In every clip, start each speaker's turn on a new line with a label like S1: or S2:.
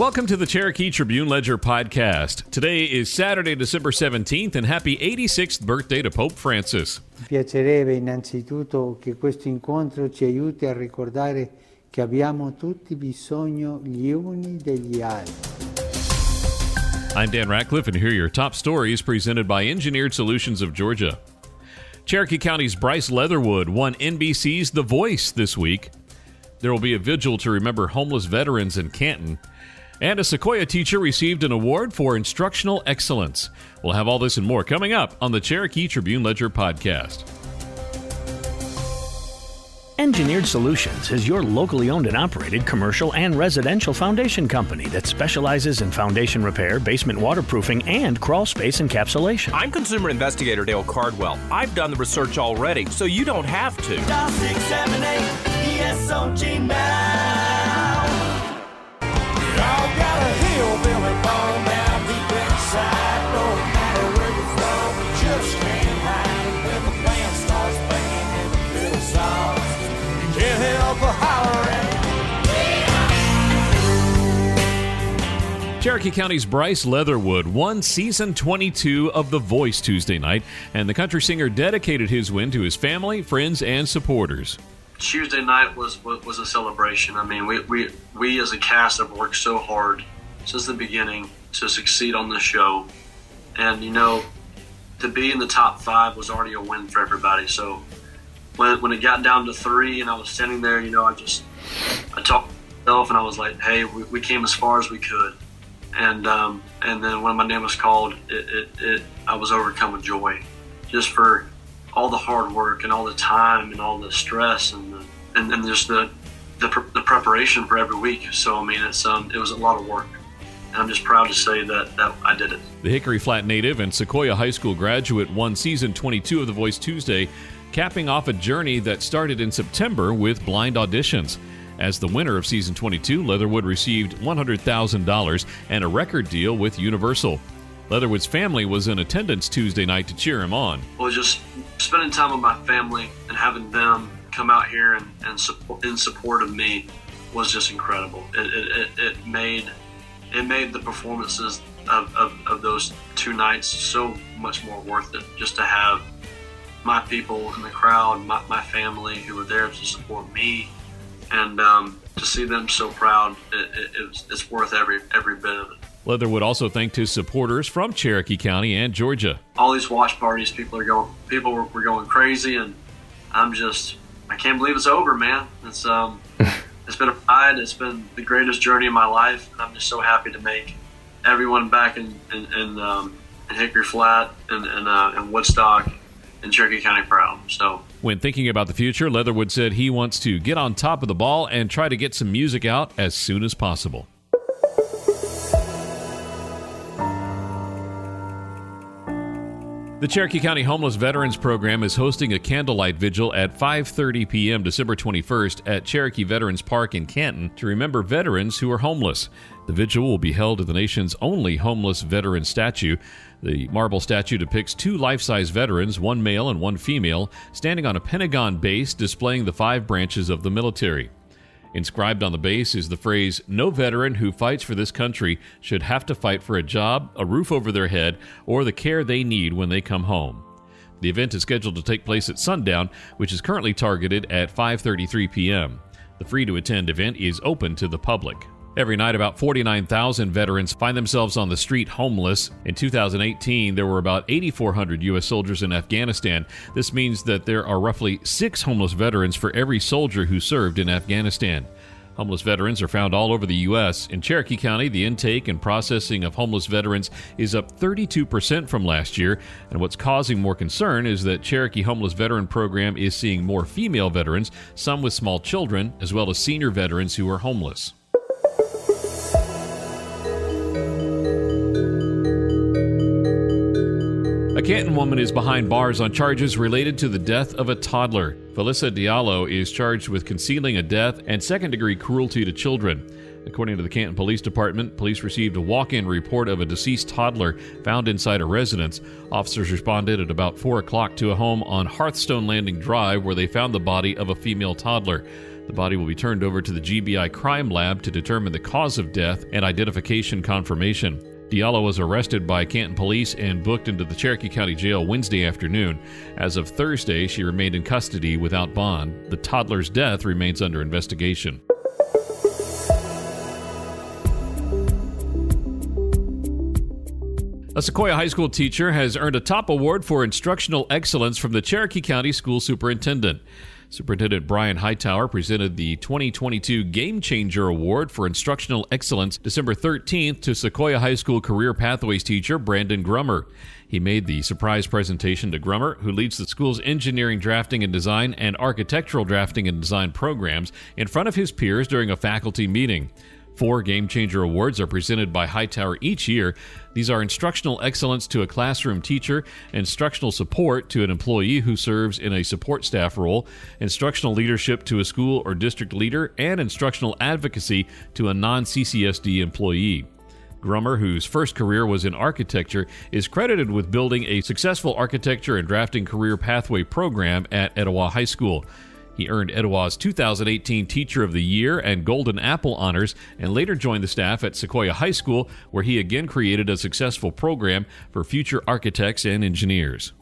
S1: Welcome to the Cherokee Tribune Ledger podcast. Today is Saturday, December 17th, and happy 86th birthday to Pope Francis.
S2: Piacerebbe innanzitutto che questo incontro ci aiuti a ricordare che abbiamo tutti bisogno gli uni degli altri.
S1: I'm Dan Ratcliffe, and here are your top stories presented by Engineered Solutions of Georgia. Cherokee County's Bryce Leatherwood won NBC's The Voice this week. There will be a vigil to remember homeless veterans in Canton. And a Sequoia teacher received an award for instructional excellence. We'll have all this and more coming up on the Cherokee Tribune Ledger podcast.
S3: Engineered Solutions is your locally owned and operated commercial and residential foundation company that specializes in foundation repair, basement waterproofing, and crawl space encapsulation.
S4: I'm consumer investigator Dale Cardwell. I've done the research already, so you don't have to.
S5: Dial 678 ESOG now.
S1: Cherokee County's Bryce Leatherwood won season 22 of The Voice Tuesday night, and the country singer dedicated his win to his family, friends, and supporters.
S6: Tuesday night was, was a celebration. I mean, we, we we as a cast have worked so hard since the beginning to succeed on the show, and you know, to be in the top five was already a win for everybody. So when when it got down to three and I was standing there, you know, I just I talked to myself and I was like, hey, we, we came as far as we could, and um, and then when my name was called, it, it, it I was overcome with joy, just for all the hard work and all the time and all the stress and the, and, and just the, the the preparation for every week. So I mean, it's um, it was a lot of work, and I'm just proud to say that that I did it.
S1: The Hickory Flat native and Sequoia High School graduate won season 22 of The Voice Tuesday, capping off a journey that started in September with blind auditions. As the winner of season 22, Leatherwood received $100,000 and a record deal with Universal. Leatherwood's family was in attendance Tuesday night to cheer him on.
S6: Well, just spending time with my family and having them come out here and, and support, in support of me was just incredible. It, it, it, made it made the performances of, of, of those two nights so much more worth it. Just to have my people in the crowd, my, my family who were there to support me, and um, to see them so proud, it, it, it was, it's worth every every bit of it.
S1: Leatherwood also thanked his supporters from Cherokee County and Georgia.
S6: all these watch parties, people are going, people were, were going crazy, and I'm just, I can't believe it's over, man. It's um, it's been a ride. It's been the greatest journey of my life, and I'm just so happy to make everyone back in in, in, um, in Hickory Flat and and, uh, and Woodstock and Cherokee County proud. So
S1: When thinking about the future, Leatherwood said he wants to get on top of the ball and try to get some music out as soon as possible. The Cherokee County Homeless Veterans Program is hosting a candlelight vigil at 5:30 p.m. December 21st at Cherokee Veterans Park in Canton to remember veterans who are homeless. The vigil will be held at the nation's only homeless veteran statue. The marble statue depicts two life-size veterans, one male and one female, standing on a pentagon base displaying the five branches of the military. Inscribed on the base is the phrase No veteran who fights for this country should have to fight for a job, a roof over their head, or the care they need when they come home. The event is scheduled to take place at sundown, which is currently targeted at 5:33 p.m. The free to attend event is open to the public. Every night, about 49,000 veterans find themselves on the street homeless. In 2018, there were about 8,400 U.S. soldiers in Afghanistan. This means that there are roughly six homeless veterans for every soldier who served in Afghanistan. Homeless veterans are found all over the U.S. In Cherokee County, the intake and processing of homeless veterans is up 32% from last year. And what's causing more concern is that Cherokee Homeless Veteran Program is seeing more female veterans, some with small children, as well as senior veterans who are homeless. Canton woman is behind bars on charges related to the death of a toddler. Felissa Diallo is charged with concealing a death and second degree cruelty to children. According to the Canton Police Department, police received a walk in report of a deceased toddler found inside a residence. Officers responded at about 4 o'clock to a home on Hearthstone Landing Drive where they found the body of a female toddler. The body will be turned over to the GBI Crime Lab to determine the cause of death and identification confirmation. Diallo was arrested by Canton police and booked into the Cherokee County Jail Wednesday afternoon. As of Thursday, she remained in custody without bond. The toddler's death remains under investigation. A Sequoia High School teacher has earned a top award for instructional excellence from the Cherokee County School Superintendent. Superintendent Brian Hightower presented the 2022 Game Changer Award for Instructional Excellence December 13th to Sequoia High School Career Pathways teacher Brandon Grummer. He made the surprise presentation to Grummer, who leads the school's engineering drafting and design and architectural drafting and design programs, in front of his peers during a faculty meeting. Four Game Changer Awards are presented by Hightower each year. These are instructional excellence to a classroom teacher, instructional support to an employee who serves in a support staff role, instructional leadership to a school or district leader, and instructional advocacy to a non CCSD employee. Grummer, whose first career was in architecture, is credited with building a successful architecture and drafting career pathway program at Etowah High School. He earned Etowah's 2018 Teacher of the Year and Golden Apple honors and later joined the staff at Sequoia High School, where he again created a successful program for future architects and engineers.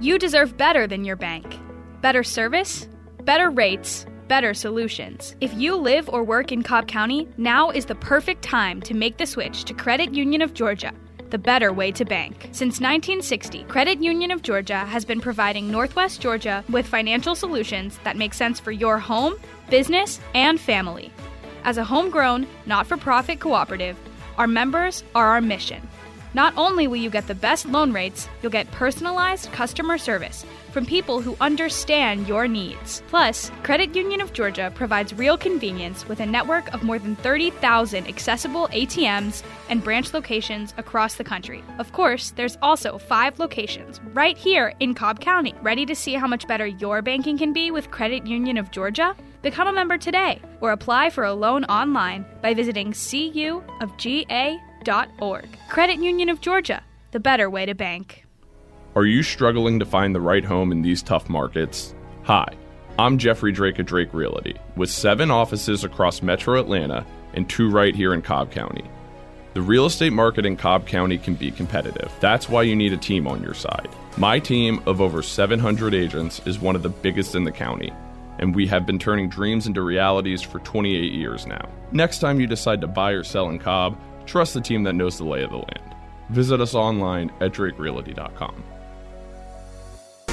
S7: You deserve better than your bank. Better service, better rates, better solutions. If you live or work in Cobb County, now is the perfect time to make the switch to Credit Union of Georgia the better way to bank. Since 1960, Credit Union of Georgia has been providing Northwest Georgia with financial solutions that make sense for your home, business, and family. As a homegrown, not for profit cooperative, our members are our mission. Not only will you get the best loan rates, you'll get personalized customer service from people who understand your needs. Plus, Credit Union of Georgia provides real convenience with a network of more than 30,000 accessible ATMs and branch locations across the country. Of course, there's also five locations right here in Cobb County. Ready to see how much better your banking can be with Credit Union of Georgia? Become a member today or apply for a loan online by visiting Credit Union of Georgia, the better way to bank.
S8: Are you struggling to find the right home in these tough markets? Hi, I'm Jeffrey Drake of Drake Realty, with seven offices across metro Atlanta and two right here in Cobb County. The real estate market in Cobb County can be competitive. That's why you need a team on your side. My team of over 700 agents is one of the biggest in the county, and we have been turning dreams into realities for 28 years now. Next time you decide to buy or sell in Cobb, trust the team that knows the lay of the land. Visit us online at drakerealty.com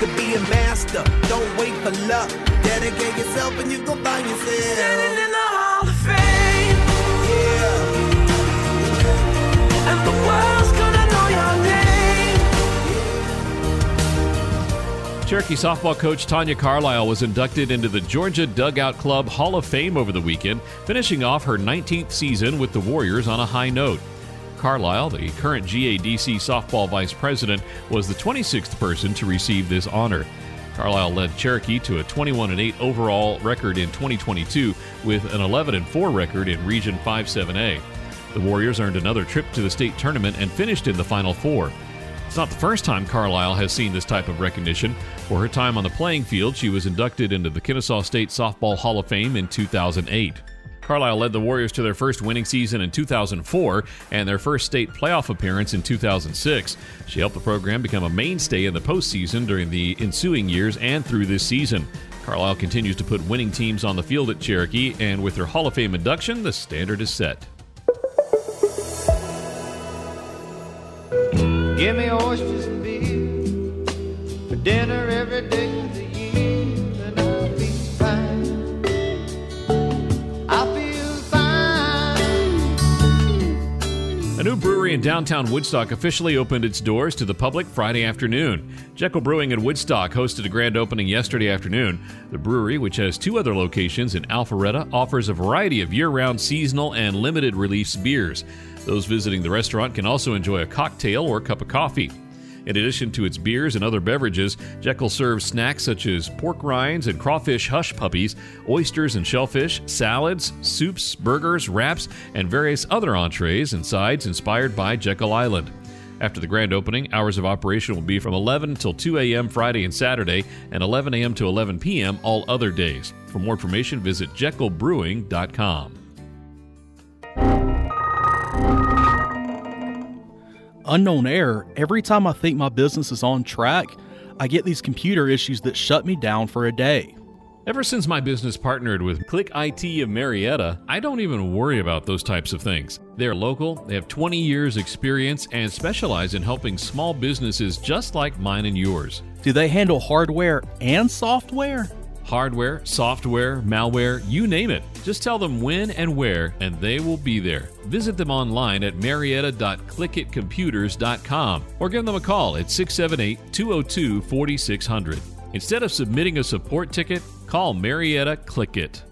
S5: to be a master. Don't wait for luck. Dedicate yourself and you find yourself.
S1: Cherokee softball coach Tanya Carlisle was inducted into the Georgia Dugout Club Hall of Fame over the weekend, finishing off her 19th season with the Warriors on a high note. Carlisle, the current GADC softball vice president, was the 26th person to receive this honor. Carlisle led Cherokee to a 21 8 overall record in 2022 with an 11 4 record in Region 5-7A. The Warriors earned another trip to the state tournament and finished in the Final Four. It's not the first time Carlisle has seen this type of recognition. For her time on the playing field, she was inducted into the Kennesaw State Softball Hall of Fame in 2008. Carlisle led the Warriors to their first winning season in 2004 and their first state playoff appearance in 2006. She helped the program become a mainstay in the postseason during the ensuing years and through this season. Carlisle continues to put winning teams on the field at Cherokee, and with her Hall of Fame induction, the standard is set.
S9: Give me oysters and beer for dinner every day.
S1: A new brewery in downtown Woodstock officially opened its doors to the public Friday afternoon. Jekyll Brewing in Woodstock hosted a grand opening yesterday afternoon. The brewery, which has two other locations in Alpharetta, offers a variety of year round seasonal and limited release beers. Those visiting the restaurant can also enjoy a cocktail or a cup of coffee. In addition to its beers and other beverages, Jekyll serves snacks such as pork rinds and crawfish hush puppies, oysters and shellfish, salads, soups, burgers, wraps, and various other entrees and sides inspired by Jekyll Island. After the grand opening, hours of operation will be from 11 till 2 a.m. Friday and Saturday, and 11 a.m. to 11 p.m. all other days. For more information, visit jekyllbrewing.com.
S10: Unknown error, every time I think my business is on track, I get these computer issues that shut me down for a day.
S1: Ever since my business partnered with Click IT of Marietta, I don't even worry about those types of things. They're local, they have 20 years experience and specialize in helping small businesses just like mine and yours.
S10: Do they handle hardware and software?
S1: Hardware, software, malware, you name it. Just tell them when and where, and they will be there. Visit them online at marietta.clickitcomputers.com or give them a call at 678 202 4600. Instead of submitting a support ticket, call Marietta Clickit.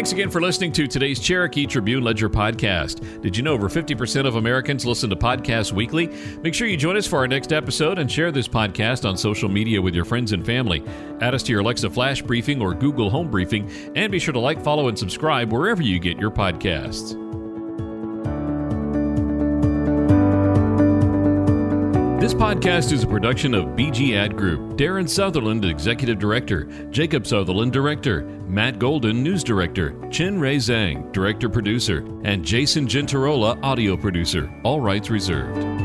S1: Thanks again for listening to today's Cherokee Tribune Ledger podcast. Did you know over 50% of Americans listen to podcasts weekly? Make sure you join us for our next episode and share this podcast on social media with your friends and family. Add us to your Alexa Flash Briefing or Google Home Briefing, and be sure to like, follow, and subscribe wherever you get your podcasts. This podcast is a production of BG Ad Group. Darren Sutherland, Executive Director. Jacob Sutherland, Director. Matt Golden, News Director. Chin Ray Zhang, Director Producer. And Jason Gentarola, Audio Producer. All rights reserved.